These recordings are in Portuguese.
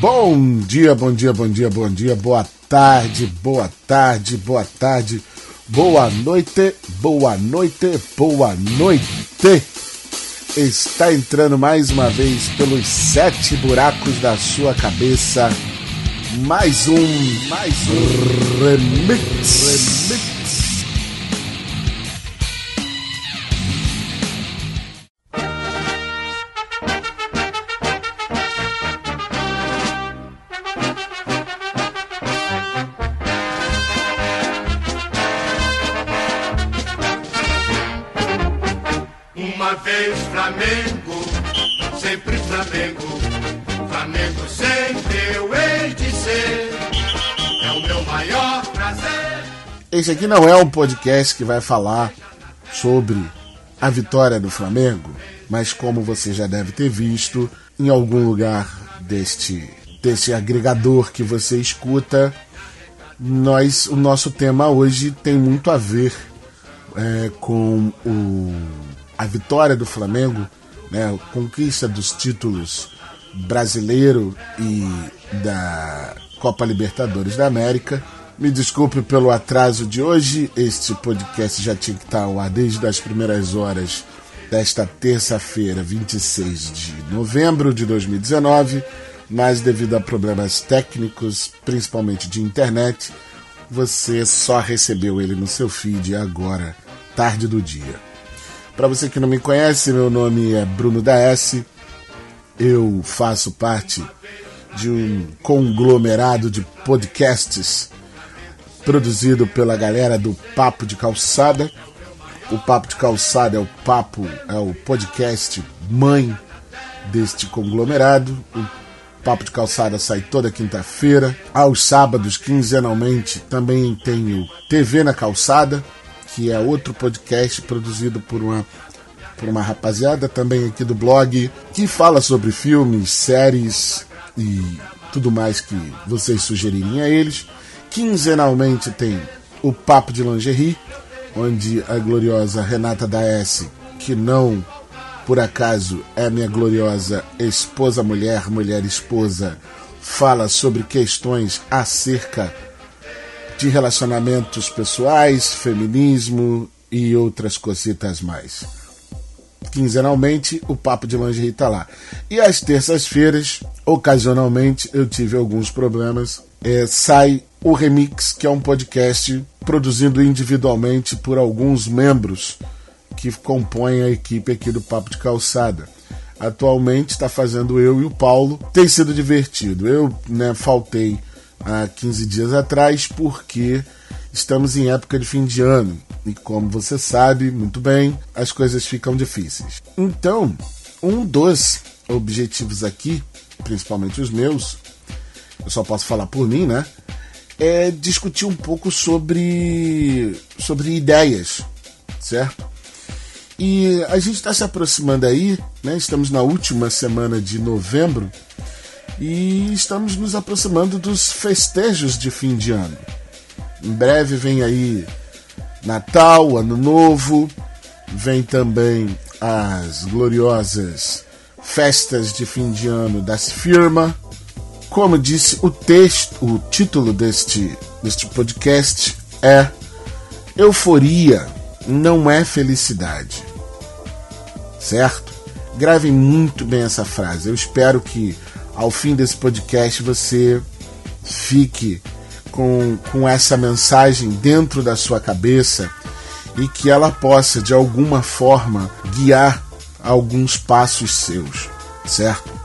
Bom dia, bom dia, bom dia, bom dia, boa tarde, boa tarde, boa tarde, boa noite, boa noite, boa noite. Está entrando mais uma vez pelos sete buracos da sua cabeça. Mais um, mais um remix. remix Esse aqui não é um podcast que vai falar sobre a vitória do Flamengo, mas como você já deve ter visto em algum lugar deste, deste agregador que você escuta, nós, o nosso tema hoje tem muito a ver é, com o, a vitória do Flamengo, né, a conquista dos títulos brasileiro e da Copa Libertadores da América me desculpe pelo atraso de hoje. Este podcast já tinha que estar ao ar desde as primeiras horas desta terça-feira, 26 de novembro de 2019, mas devido a problemas técnicos, principalmente de internet, você só recebeu ele no seu feed agora, tarde do dia. Para você que não me conhece, meu nome é Bruno da S. Eu faço parte de um conglomerado de podcasts produzido pela galera do Papo de Calçada. O Papo de Calçada é o papo, é o podcast mãe deste conglomerado. O Papo de Calçada sai toda quinta-feira. Aos sábados, quinzenalmente, também tem o TV na Calçada, que é outro podcast produzido por uma, por uma rapaziada também aqui do blog, que fala sobre filmes, séries e tudo mais que vocês sugerirem a eles. Quinzenalmente tem o Papo de Lingerie, onde a gloriosa Renata da S, que não por acaso é minha gloriosa esposa mulher, mulher esposa, fala sobre questões acerca de relacionamentos pessoais, feminismo e outras cositas mais. Quinzenalmente, o Papo de Lingerie está lá. E às terças-feiras, ocasionalmente, eu tive alguns problemas. É, sai o Remix, que é um podcast produzido individualmente por alguns membros que compõem a equipe aqui do Papo de Calçada. Atualmente está fazendo eu e o Paulo. Tem sido divertido. Eu né, faltei há 15 dias atrás porque estamos em época de fim de ano. E como você sabe muito bem, as coisas ficam difíceis. Então, um dos objetivos aqui, principalmente os meus, eu só posso falar por mim, né? É discutir um pouco sobre, sobre ideias, certo? E a gente está se aproximando aí, né? estamos na última semana de novembro e estamos nos aproximando dos festejos de fim de ano. Em breve vem aí Natal, Ano Novo, vem também as gloriosas festas de fim de ano das firmas como disse o texto, o título deste, deste podcast é Euforia não é felicidade. Certo? Gravem muito bem essa frase. Eu espero que ao fim desse podcast você fique com, com essa mensagem dentro da sua cabeça e que ela possa de alguma forma guiar alguns passos seus, certo?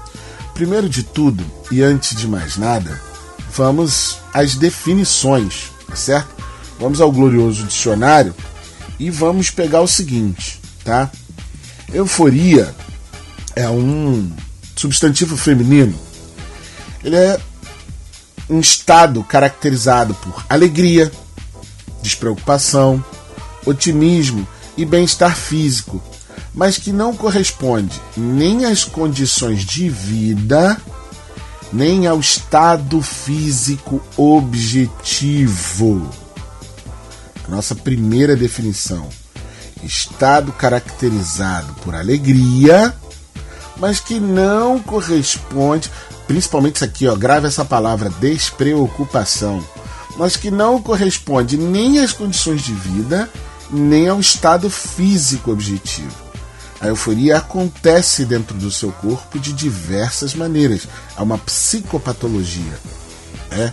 Primeiro de tudo, e antes de mais nada, vamos às definições, tá certo? Vamos ao glorioso dicionário e vamos pegar o seguinte, tá? Euforia é um substantivo feminino. Ele é um estado caracterizado por alegria, despreocupação, otimismo e bem-estar físico, mas que não corresponde nem às condições de vida, nem ao estado físico objetivo. Nossa primeira definição: estado caracterizado por alegria, mas que não corresponde. principalmente isso aqui, ó, grave essa palavra, despreocupação, mas que não corresponde nem às condições de vida, nem ao estado físico objetivo. A euforia acontece dentro do seu corpo de diversas maneiras. É uma psicopatologia. É?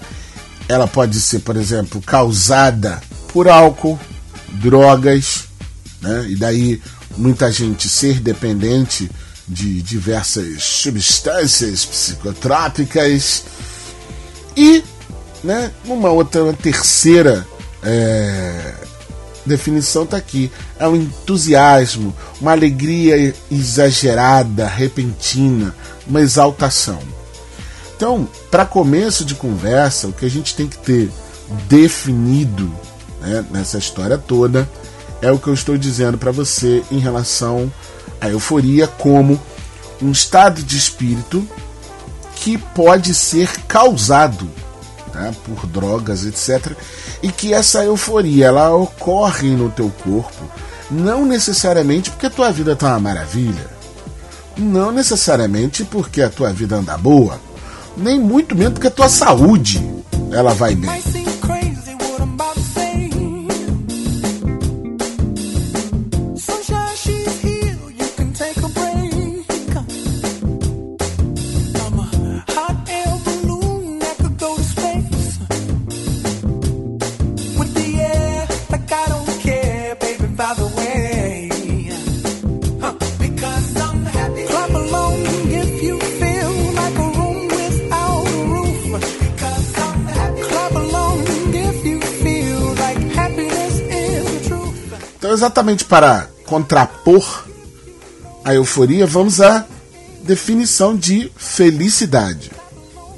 Ela pode ser, por exemplo, causada por álcool, drogas, né? e daí muita gente ser dependente de diversas substâncias psicotrópicas e né, uma outra uma terceira é, definição está aqui. É um entusiasmo uma alegria exagerada repentina uma exaltação. Então para começo de conversa o que a gente tem que ter definido né, nessa história toda é o que eu estou dizendo para você em relação à euforia como um estado de espírito que pode ser causado né, por drogas, etc. E que essa euforia ela ocorre no teu corpo, não necessariamente porque a tua vida está uma maravilha, não necessariamente porque a tua vida anda boa, nem muito menos porque a tua saúde ela vai bem. Exatamente para contrapor a euforia, vamos à definição de felicidade.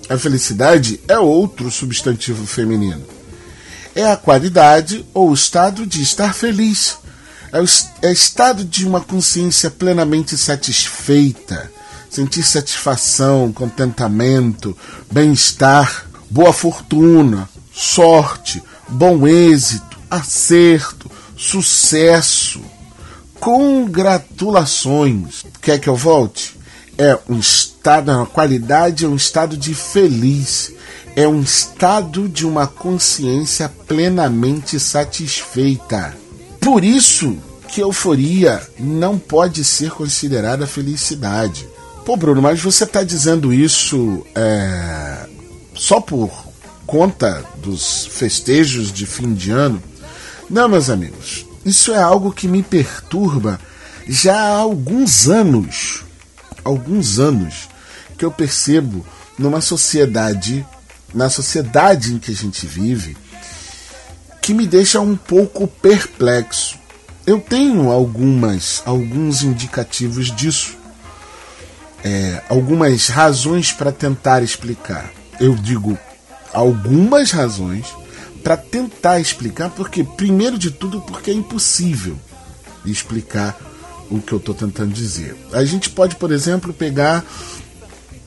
A felicidade é outro substantivo feminino. É a qualidade ou estado de estar feliz. É o é estado de uma consciência plenamente satisfeita, sentir satisfação, contentamento, bem-estar, boa fortuna, sorte, bom êxito, acerto, sucesso, congratulações. Quer que eu volte? É um estado, uma qualidade, é um estado de feliz, é um estado de uma consciência plenamente satisfeita. Por isso que euforia não pode ser considerada felicidade. Pô, Bruno, mas você está dizendo isso é, só por conta dos festejos de fim de ano? Não, meus amigos, isso é algo que me perturba já há alguns anos. Alguns anos que eu percebo numa sociedade, na sociedade em que a gente vive, que me deixa um pouco perplexo. Eu tenho algumas, alguns indicativos disso, é, algumas razões para tentar explicar. Eu digo algumas razões para tentar explicar, porque, primeiro de tudo, porque é impossível explicar o que eu estou tentando dizer. A gente pode, por exemplo, pegar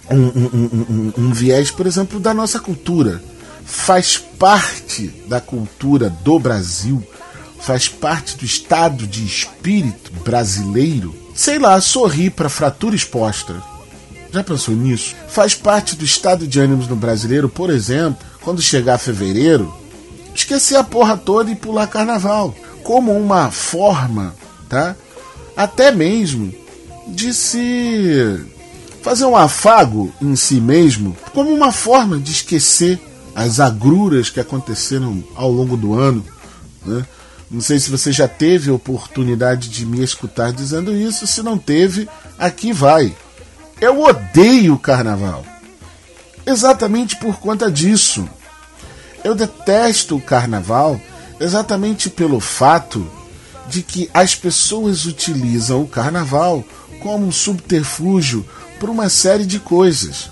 um, um, um, um, viés, por exemplo, da nossa cultura. Faz parte da cultura do Brasil, faz parte do estado de espírito brasileiro, sei lá, sorrir para fratura exposta. Já pensou nisso? Faz parte do estado de ânimos do brasileiro, por exemplo, quando chegar fevereiro, esquecer a porra toda e pular carnaval, como uma forma, tá? Até mesmo de se fazer um afago em si mesmo, como uma forma de esquecer as agruras que aconteceram ao longo do ano, né? Não sei se você já teve oportunidade de me escutar dizendo isso. Se não teve, aqui vai. Eu odeio carnaval. Exatamente por conta disso. Eu detesto o carnaval exatamente pelo fato de que as pessoas utilizam o carnaval como um subterfúgio para uma série de coisas.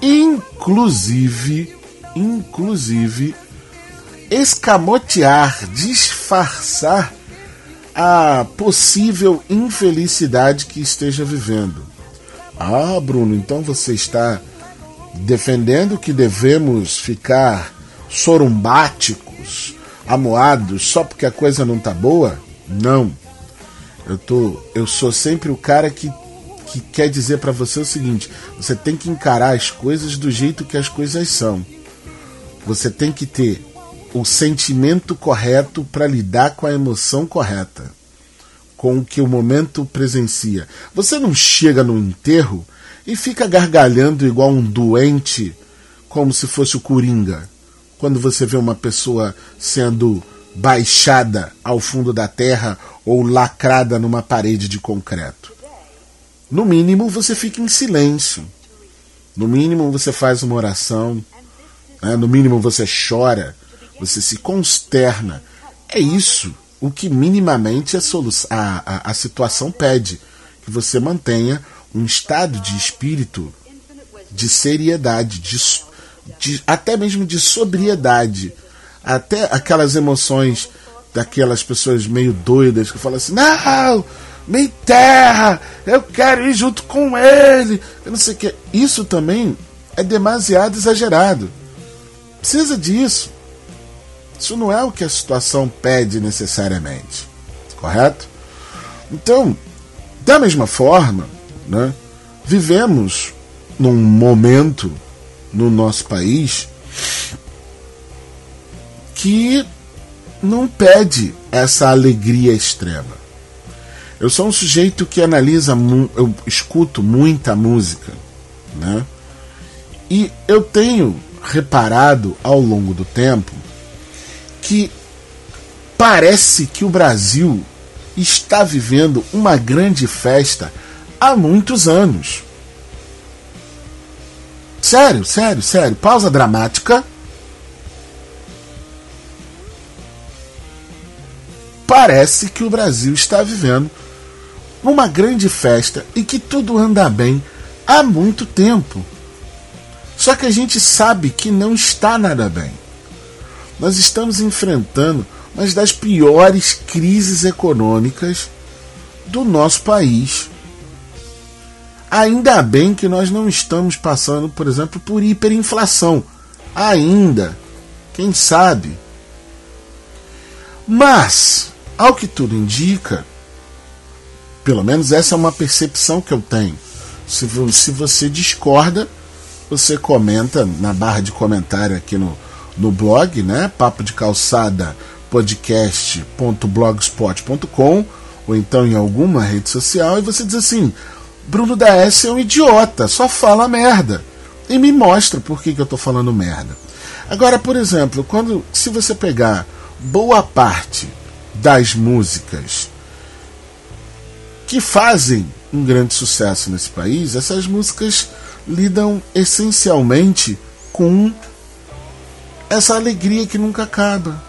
Inclusive, inclusive escamotear, disfarçar a possível infelicidade que esteja vivendo. Ah, Bruno, então você está defendendo que devemos ficar sorumbáticos, amoados, só porque a coisa não tá boa? Não. Eu, tô, eu sou sempre o cara que que quer dizer para você o seguinte: você tem que encarar as coisas do jeito que as coisas são. Você tem que ter o sentimento correto para lidar com a emoção correta, com o que o momento presencia. Você não chega no enterro e fica gargalhando igual um doente, como se fosse o coringa, quando você vê uma pessoa sendo baixada ao fundo da terra ou lacrada numa parede de concreto. No mínimo, você fica em silêncio. No mínimo, você faz uma oração. Né? No mínimo, você chora. Você se consterna. É isso o que minimamente a, a, a, situação pede. Que você mantenha um estado de espírito de seriedade, de, de, até mesmo de sobriedade. Até aquelas emoções daquelas pessoas meio doidas que falam assim: não, me enterra, eu quero ir junto com ele. Eu não sei o que. Isso também é demasiado exagerado. Precisa disso. Isso não é o que a situação pede necessariamente. Correto? Então, da mesma forma, né, vivemos num momento no nosso país que não pede essa alegria extrema. Eu sou um sujeito que analisa, eu escuto muita música, né? E eu tenho reparado ao longo do tempo que parece que o Brasil está vivendo uma grande festa há muitos anos. Sério, sério, sério. Pausa dramática. Parece que o Brasil está vivendo uma grande festa e que tudo anda bem há muito tempo. Só que a gente sabe que não está nada bem. Nós estamos enfrentando uma das piores crises econômicas do nosso país. Ainda bem que nós não estamos passando, por exemplo, por hiperinflação. Ainda. Quem sabe? Mas, ao que tudo indica, pelo menos essa é uma percepção que eu tenho. Se, se você discorda, você comenta na barra de comentário aqui no, no blog, né? Papo de calçada podcast.blogspot.com ou então em alguma rede social e você diz assim: Bruno da S é um idiota, só fala merda. E me mostra por que, que eu estou falando merda. Agora, por exemplo, quando se você pegar boa parte das músicas que fazem um grande sucesso nesse país, essas músicas lidam essencialmente com essa alegria que nunca acaba,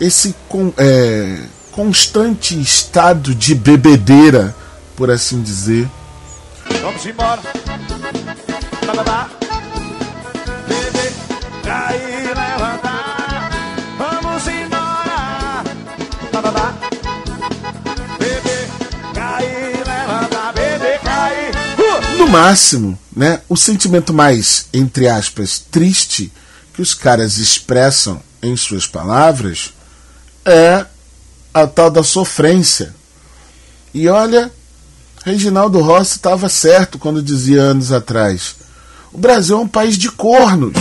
esse é, constante estado de bebedeira, por assim dizer. Vamos embora. Beber, cair, levantar. Vamos embora. no máximo, né, o sentimento mais, entre aspas, triste que os caras expressam em suas palavras é a tal da sofrência. E olha, Reginaldo Rossi estava certo quando dizia anos atrás: o Brasil é um país de cornos.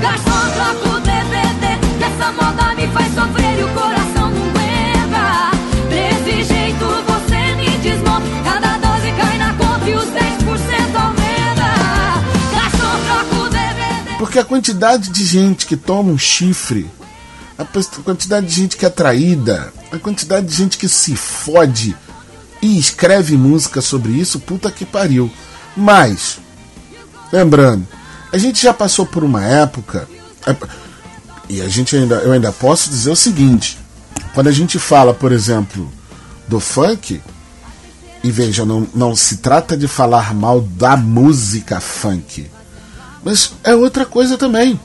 Garçom, troca o DVD, que essa moda me faz sofrer o coração não aguenta. Desse jeito você me desmonta, cada dose cai na conta os 10% aumenta. Garçom, troca o DVD. Porque a quantidade de gente que toma um chifre, a quantidade de gente que é traída, a quantidade de gente que se fode e escreve música sobre isso, puta que pariu. Mas, lembrando, a gente já passou por uma época, é, e a gente ainda, eu ainda posso dizer o seguinte: quando a gente fala, por exemplo, do funk, e veja, não, não se trata de falar mal da música funk, mas é outra coisa também.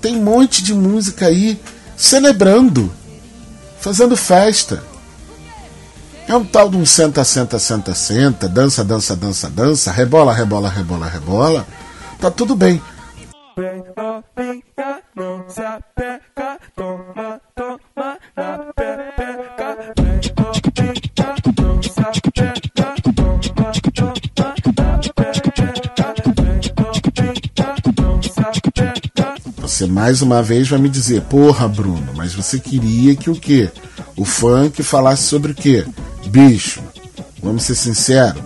Tem um monte de música aí celebrando, fazendo festa é um tal de um senta, senta, senta, senta, dança, dança, dança, dança, rebola, rebola, rebola, rebola. Tá tudo bem. Você mais uma vez vai me dizer, porra, Bruno, mas você queria que o quê? O funk falasse sobre o quê? Bicho, vamos ser sinceros,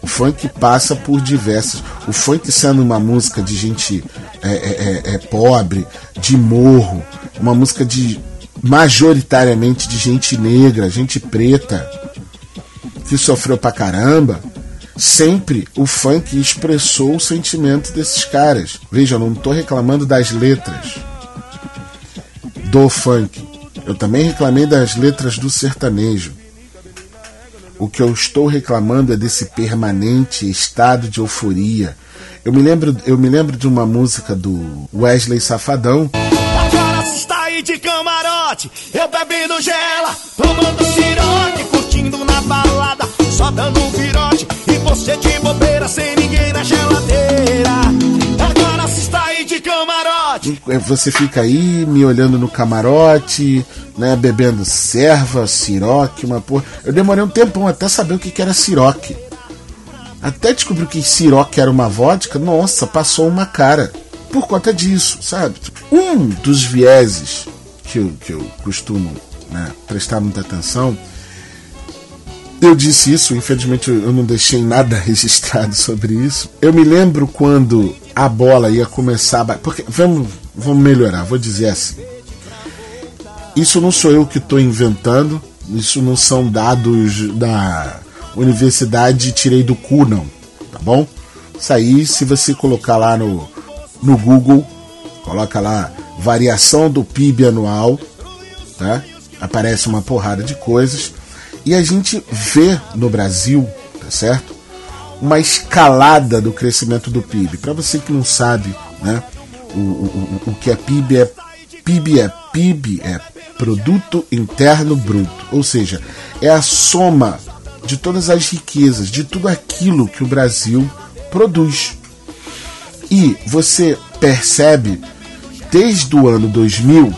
o funk passa por diversas. O funk sendo uma música de gente é, é, é, é pobre, de morro, uma música de majoritariamente de gente negra, gente preta, que sofreu pra caramba, sempre o funk expressou o sentimento desses caras. Veja, eu não estou reclamando das letras do funk. Eu também reclamei das letras do sertanejo. O que eu estou reclamando é desse permanente estado de euforia. Eu me lembro, eu me lembro de uma música do Wesley Safadão. Agora está aí de camarote, eu bebendo gela, tomando siroque, curtindo na balada, só dando um virote e você de bobeira sem ninguém na geladeira. Agora está aí de camarote. Você fica aí me olhando no camarote, né, bebendo serva, siroque, uma porra. Eu demorei um tempão até saber o que, que era siroque. Até descobri que siroque era uma vodka, nossa, passou uma cara. Por conta disso, sabe? Um dos vieses que eu, que eu costumo né, prestar muita atenção eu disse isso, infelizmente eu não deixei nada registrado sobre isso. Eu me lembro quando a bola ia começar a. Porque vamos, vamos melhorar, vou dizer assim. Isso não sou eu que estou inventando, isso não são dados da universidade, tirei do cu, não, tá bom? Isso aí, se você colocar lá no, no Google, coloca lá variação do PIB anual, tá? Aparece uma porrada de coisas e a gente vê no Brasil, tá certo? Uma escalada do crescimento do PIB. Para você que não sabe, né? O, o, o que é PIB é PIB é PIB é produto interno bruto, ou seja, é a soma de todas as riquezas, de tudo aquilo que o Brasil produz. E você percebe desde o ano 2000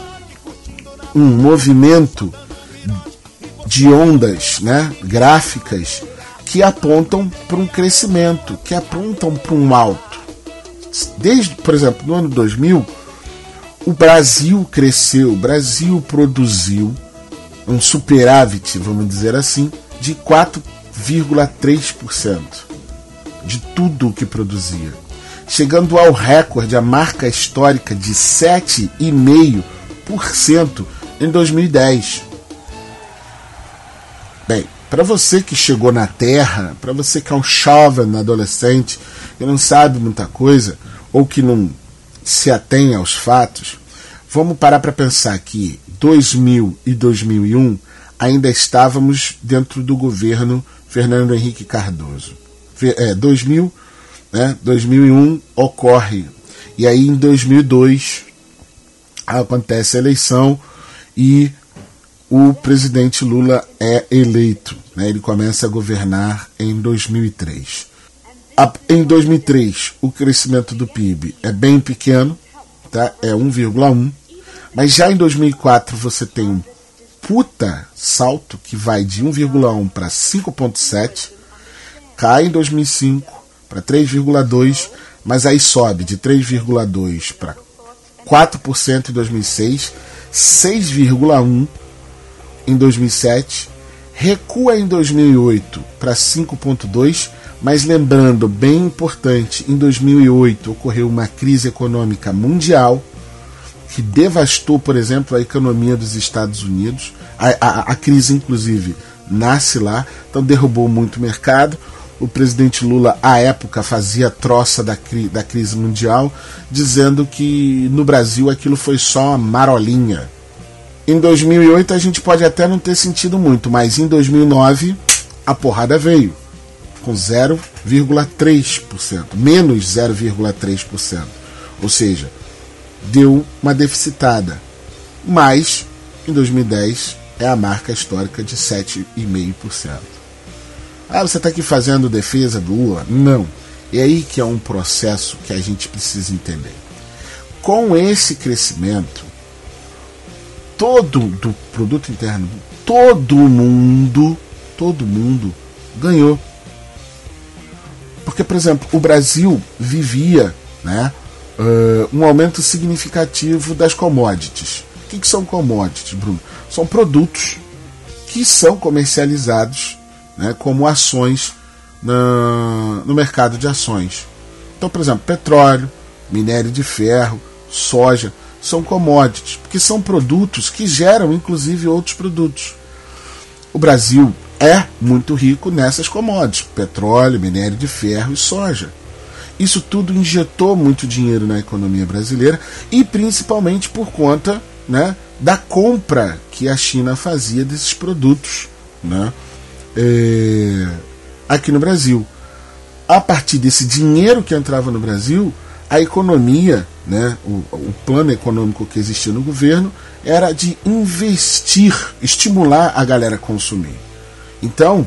um movimento de ondas né, gráficas que apontam para um crescimento, que apontam para um alto. Desde, por exemplo, no ano 2000, o Brasil cresceu, o Brasil produziu um superávit, vamos dizer assim, de 4,3% de tudo o que produzia, chegando ao recorde, a marca histórica de 7,5% em 2010. Bem, para você que chegou na Terra, para você que é um jovem adolescente, que não sabe muita coisa, ou que não se atém aos fatos, vamos parar para pensar que 2000 e 2001 ainda estávamos dentro do governo Fernando Henrique Cardoso. É, 2000, né, 2001 ocorre, e aí em 2002 acontece a eleição e o presidente Lula é eleito. Né? Ele começa a governar em 2003. em 2003, o crescimento do PIB é bem pequeno, tá? é 1,1. Mas já em 2004 você tem um puta salto que vai de 1,1 para 5,7, cai em 2005 para 3,2, mas aí sobe de 3,2 para 4% em 2006, 6,1 em 2007, recua em 2008 para 5,2, mas lembrando, bem importante, em 2008 ocorreu uma crise econômica mundial que devastou, por exemplo, a economia dos Estados Unidos. A, a, a crise, inclusive, nasce lá, então derrubou muito o mercado. O presidente Lula, à época, fazia troça da, cri da crise mundial, dizendo que no Brasil aquilo foi só marolinha em 2008 a gente pode até não ter sentido muito, mas em 2009 a porrada veio com 0,3%, menos 0,3%. Ou seja, deu uma deficitada. Mas em 2010 é a marca histórica de 7,5%. Ah, você está aqui fazendo defesa do Lula? Não. É aí que é um processo que a gente precisa entender. Com esse crescimento, todo do produto interno, todo mundo, todo mundo ganhou. Porque, por exemplo, o Brasil vivia, né, uh, um aumento significativo das commodities. O que, que são commodities, Bruno? São produtos que são comercializados né, como ações na, no mercado de ações. Então, por exemplo, petróleo, minério de ferro, soja, são commodities, porque são produtos que geram inclusive outros produtos. O Brasil é muito rico nessas commodities: petróleo, minério de ferro e soja. Isso tudo injetou muito dinheiro na economia brasileira e principalmente por conta né, da compra que a China fazia desses produtos né, é, aqui no Brasil. A partir desse dinheiro que entrava no Brasil, a economia, né, o, o plano econômico que existia no governo, era de investir, estimular a galera a consumir. Então,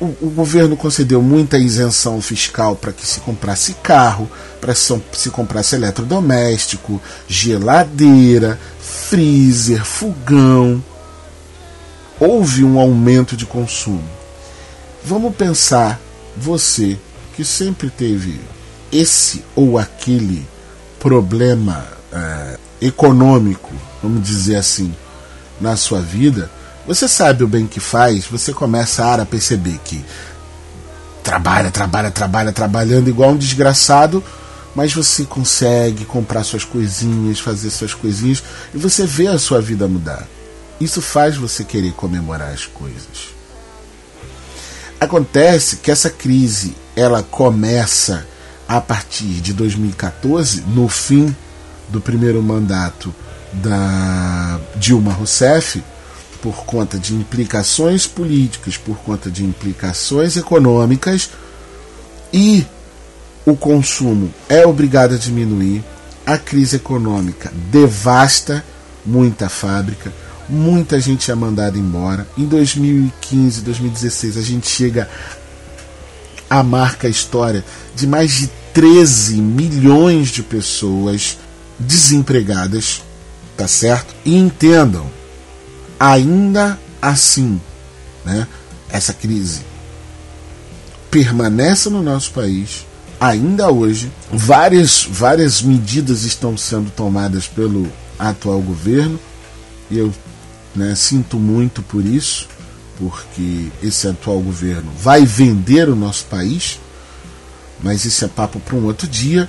o, o governo concedeu muita isenção fiscal para que se comprasse carro, para se, se comprasse eletrodoméstico, geladeira, freezer, fogão. Houve um aumento de consumo. Vamos pensar, você que sempre teve esse ou aquele problema é, econômico, vamos dizer assim, na sua vida, você sabe o bem que faz, você começa a perceber que trabalha, trabalha, trabalha, trabalhando igual um desgraçado, mas você consegue comprar suas coisinhas, fazer suas coisinhas e você vê a sua vida mudar. Isso faz você querer comemorar as coisas. Acontece que essa crise ela começa a partir de 2014, no fim do primeiro mandato da Dilma Rousseff, por conta de implicações políticas, por conta de implicações econômicas, e o consumo é obrigado a diminuir, a crise econômica devasta muita fábrica, muita gente é mandada embora. Em 2015, 2016, a gente chega à marca história de mais de 13 milhões de pessoas desempregadas, tá certo? E entendam, ainda assim, né, essa crise permanece no nosso país ainda hoje. Várias, várias medidas estão sendo tomadas pelo atual governo e eu né, sinto muito por isso, porque esse atual governo vai vender o nosso país, mas isso é papo para um outro dia.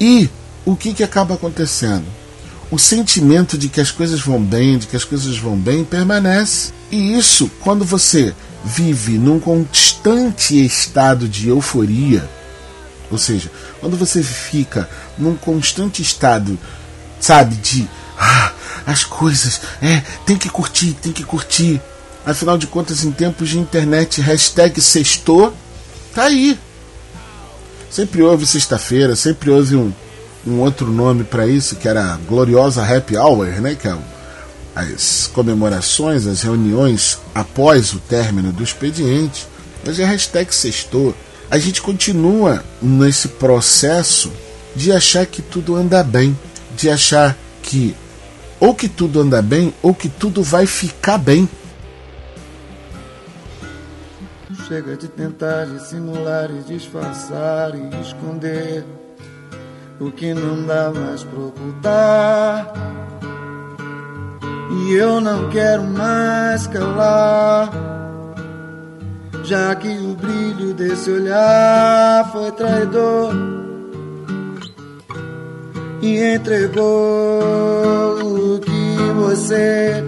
E o que, que acaba acontecendo? o sentimento de que as coisas vão bem, de que as coisas vão bem, permanece. E isso, quando você vive num constante estado de euforia, ou seja, quando você fica num constante estado, sabe, de ah, as coisas, é, tem que curtir, tem que curtir. Afinal de contas, em tempos de internet, hashtag sextou, tá aí. Sempre houve sexta-feira, sempre houve um, um outro nome para isso, que era a gloriosa Happy Hour, né? que é as comemorações, as reuniões após o término do expediente. Mas é hashtag sextou. A gente continua nesse processo de achar que tudo anda bem, de achar que ou que tudo anda bem ou que tudo vai ficar bem. Chega de tentar dissimular e disfarçar e esconder o que não dá mais pra ocultar. E eu não quero mais calar, já que o brilho desse olhar foi traidor e entregou o que você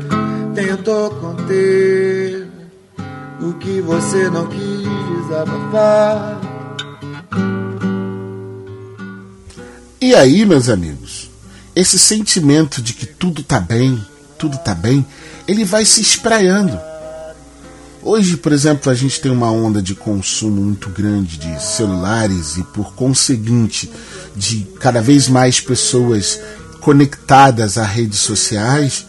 tentou conter, o que você não quis desabafar. E aí, meus amigos, esse sentimento de que tudo está bem, tudo está bem, ele vai se espraiando. Hoje, por exemplo, a gente tem uma onda de consumo muito grande de celulares e, por conseguinte, de cada vez mais pessoas conectadas a redes sociais.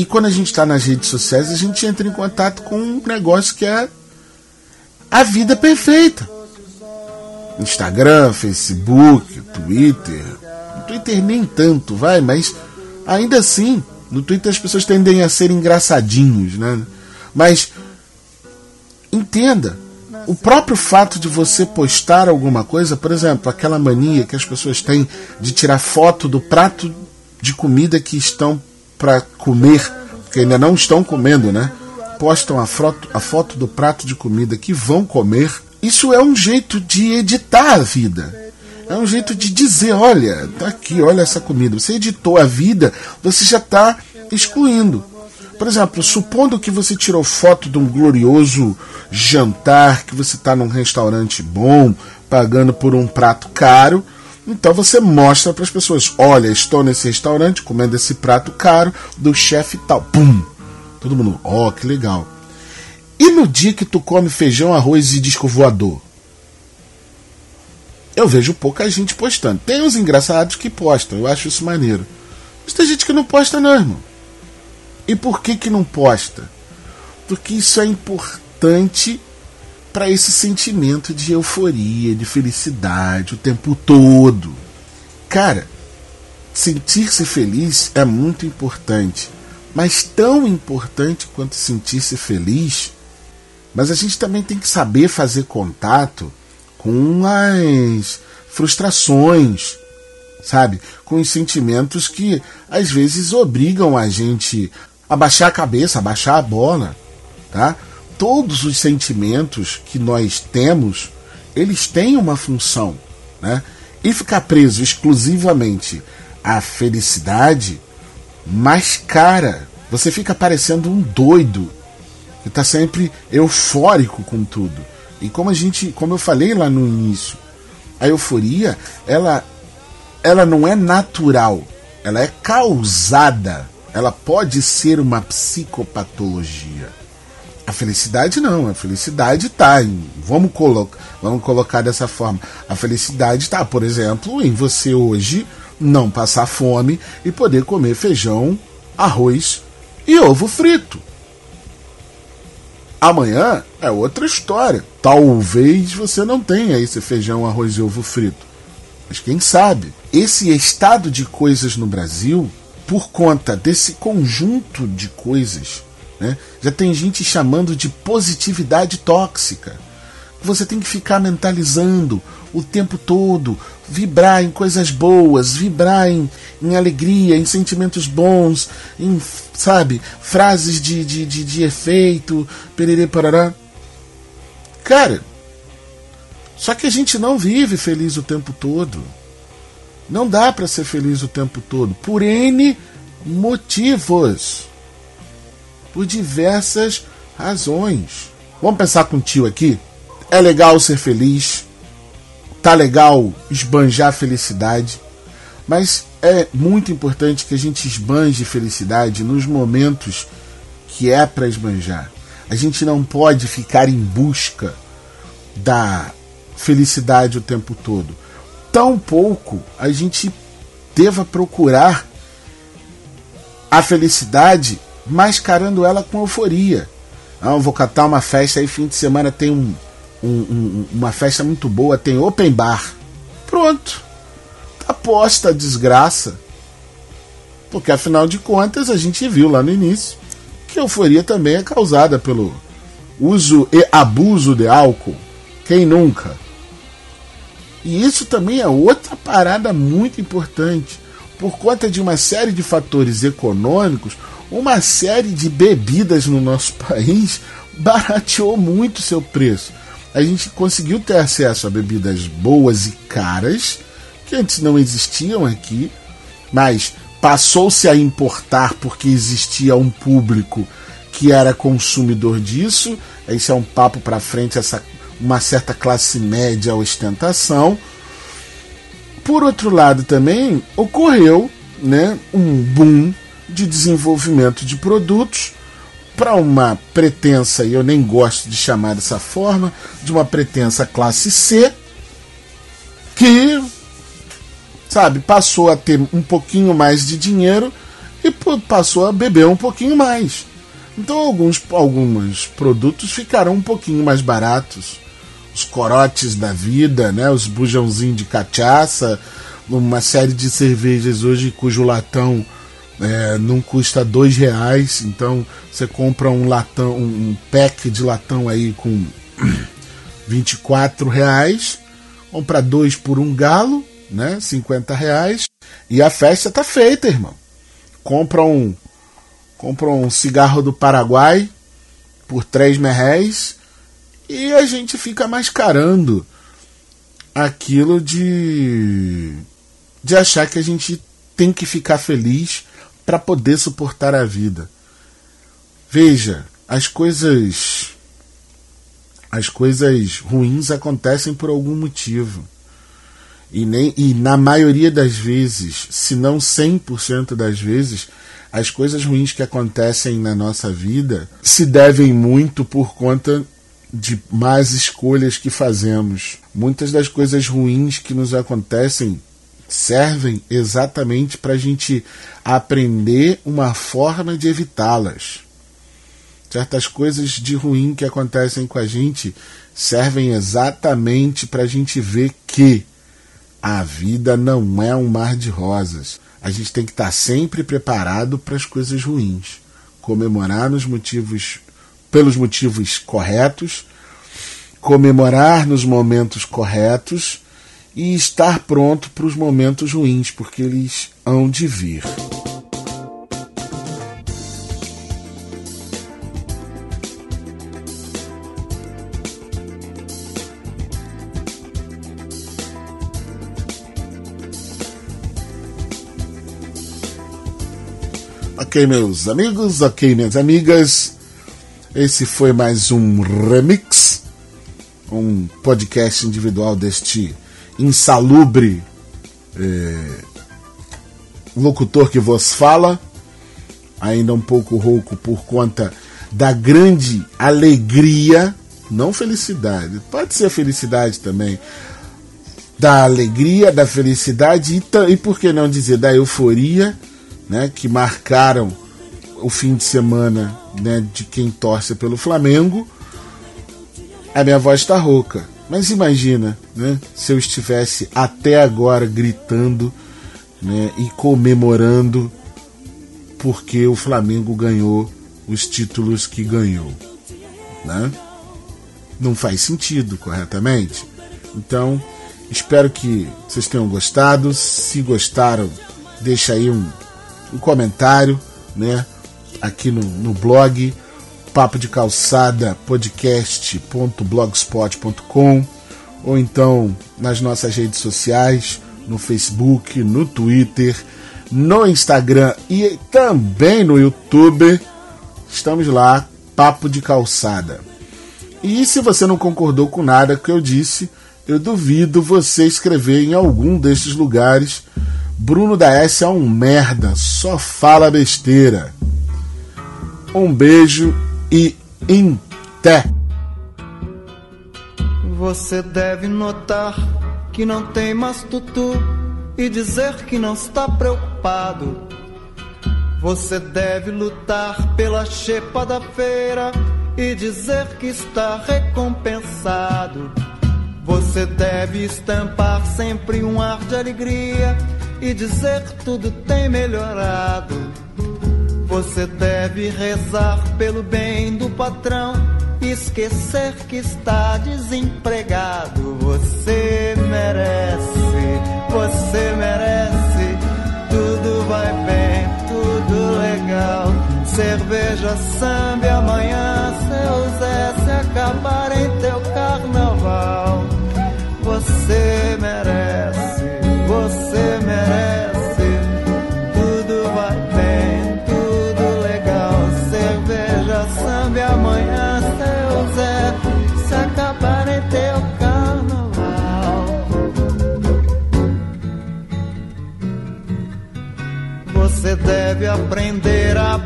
E quando a gente está nas redes sociais, a gente entra em contato com um negócio que é a vida perfeita. Instagram, Facebook, Twitter. No Twitter nem tanto, vai, mas ainda assim, no Twitter as pessoas tendem a ser engraçadinhos, né? Mas entenda, o próprio fato de você postar alguma coisa, por exemplo, aquela mania que as pessoas têm de tirar foto do prato de comida que estão para comer, que ainda não estão comendo, né? Postam a foto, a foto do prato de comida que vão comer. Isso é um jeito de editar a vida. É um jeito de dizer, olha, tá aqui, olha essa comida. Você editou a vida, você já está excluindo. Por exemplo, supondo que você tirou foto de um glorioso jantar, que você está num restaurante bom, pagando por um prato caro, então você mostra para as pessoas: olha, estou nesse restaurante comendo esse prato caro do chefe tal. Pum! Todo mundo, ó, oh, que legal. E no dia que tu come feijão, arroz e disco voador? Eu vejo pouca gente postando. Tem uns engraçados que postam, eu acho isso maneiro. Mas tem gente que não posta, não, irmão. E por que, que não posta? Porque isso é importante para esse sentimento de euforia, de felicidade o tempo todo. Cara, sentir-se feliz é muito importante, mas tão importante quanto sentir-se feliz. Mas a gente também tem que saber fazer contato com as frustrações, sabe? Com os sentimentos que às vezes obrigam a gente abaixar a cabeça, abaixar a bola, tá? Todos os sentimentos que nós temos, eles têm uma função, né? E ficar preso exclusivamente à felicidade, mais cara, você fica parecendo um doido que está sempre eufórico com tudo. E como a gente, como eu falei lá no início, a euforia, ela ela não é natural, ela é causada ela pode ser uma psicopatologia. A felicidade não, a felicidade está em. Vamos, colo vamos colocar dessa forma. A felicidade está, por exemplo, em você hoje não passar fome e poder comer feijão, arroz e ovo frito. Amanhã é outra história. Talvez você não tenha esse feijão, arroz e ovo frito. Mas quem sabe? Esse estado de coisas no Brasil por conta desse conjunto de coisas, né, já tem gente chamando de positividade tóxica. Você tem que ficar mentalizando o tempo todo, vibrar em coisas boas, vibrar em, em alegria, em sentimentos bons, em, sabe, frases de, de, de, de efeito, pererê parará. Cara, só que a gente não vive feliz o tempo todo. Não dá para ser feliz o tempo todo, por N motivos. Por diversas razões. Vamos pensar com o tio aqui? É legal ser feliz, tá legal esbanjar felicidade, mas é muito importante que a gente esbanje felicidade nos momentos que é para esbanjar. A gente não pode ficar em busca da felicidade o tempo todo tampouco a gente deva procurar a felicidade mascarando ela com euforia. Ah, vou catar uma festa aí, fim de semana tem um, um, um, uma festa muito boa, tem open bar. Pronto. Tá posta a desgraça. Porque afinal de contas a gente viu lá no início que a euforia também é causada pelo uso e abuso de álcool. Quem nunca? E isso também é outra parada muito importante. Por conta de uma série de fatores econômicos, uma série de bebidas no nosso país barateou muito seu preço. A gente conseguiu ter acesso a bebidas boas e caras, que antes não existiam aqui, mas passou-se a importar porque existia um público que era consumidor disso. Esse é um papo para frente, essa uma certa classe média ostentação. Por outro lado, também ocorreu né, um boom de desenvolvimento de produtos para uma pretensa, e eu nem gosto de chamar dessa forma, de uma pretensa classe C, que, sabe, passou a ter um pouquinho mais de dinheiro e passou a beber um pouquinho mais. Então, alguns, alguns produtos ficaram um pouquinho mais baratos os corotes da vida, né? Os bujãozinhos de cachaça, uma série de cervejas hoje cujo latão é, não custa dois reais, então você compra um latão, um pack de latão aí com 24 reais, compra dois por um galo, né? 50 reais. E a festa tá feita, irmão. Compra um, compra um cigarro do Paraguai por 3 merréis e a gente fica mascarando aquilo de de achar que a gente tem que ficar feliz para poder suportar a vida. Veja, as coisas as coisas ruins acontecem por algum motivo. E, nem, e na maioria das vezes, se não 100% das vezes, as coisas ruins que acontecem na nossa vida se devem muito por conta de más escolhas que fazemos. Muitas das coisas ruins que nos acontecem servem exatamente para a gente aprender uma forma de evitá-las. Certas coisas de ruim que acontecem com a gente servem exatamente para a gente ver que a vida não é um mar de rosas. A gente tem que estar tá sempre preparado para as coisas ruins, comemorar nos motivos pelos motivos corretos, comemorar nos momentos corretos e estar pronto para os momentos ruins, porque eles hão de vir. Ok, meus amigos, ok, minhas amigas. Esse foi mais um remix, um podcast individual deste insalubre é, locutor que vos fala, ainda um pouco rouco por conta da grande alegria, não felicidade, pode ser felicidade também, da alegria, da felicidade e, e por que não dizer da euforia né, que marcaram o fim de semana né, de quem torce pelo Flamengo, a minha voz está rouca. Mas imagina né, se eu estivesse até agora gritando né, e comemorando porque o Flamengo ganhou os títulos que ganhou. Né? Não faz sentido, corretamente? Então, espero que vocês tenham gostado. Se gostaram, deixa aí um um comentário, né? Aqui no, no blog papo de calçada podcast.blogspot.com ou então nas nossas redes sociais, no Facebook, no Twitter, no Instagram e também no YouTube. Estamos lá, Papo de Calçada. E se você não concordou com nada que eu disse, eu duvido você escrever em algum destes lugares Bruno da S é um merda, só fala besteira. Um beijo e té. Você deve notar que não tem mais tutu e dizer que não está preocupado. Você deve lutar pela chepa da feira e dizer que está recompensado. Você deve estampar sempre um ar de alegria e dizer que tudo tem melhorado. Você deve rezar pelo bem do patrão esquecer que está desempregado. Você merece, você merece. Tudo vai bem, tudo legal. Cerveja, samba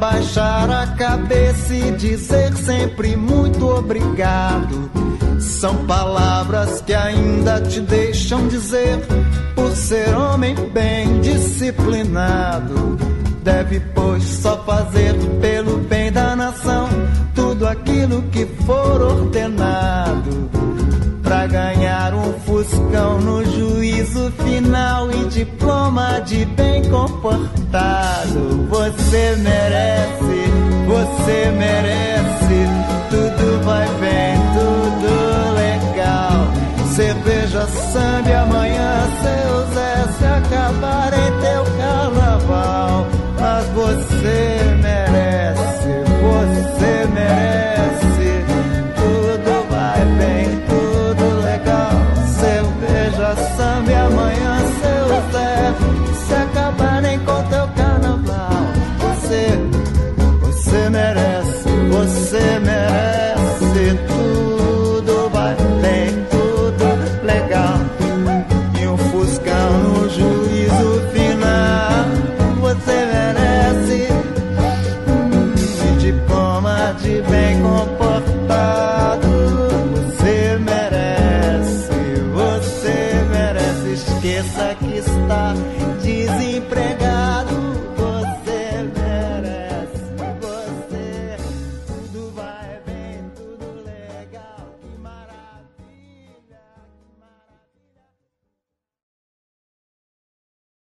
baixar a cabeça e dizer sempre muito obrigado. São palavras que ainda te deixam dizer, por ser homem bem disciplinado. Deve, pois, só fazer pelo bem da nação tudo aquilo que for ordenado. Fuscão no juízo final e diploma de bem comportado. Você merece, você merece, tudo vai bem, tudo legal. veja samba amanhã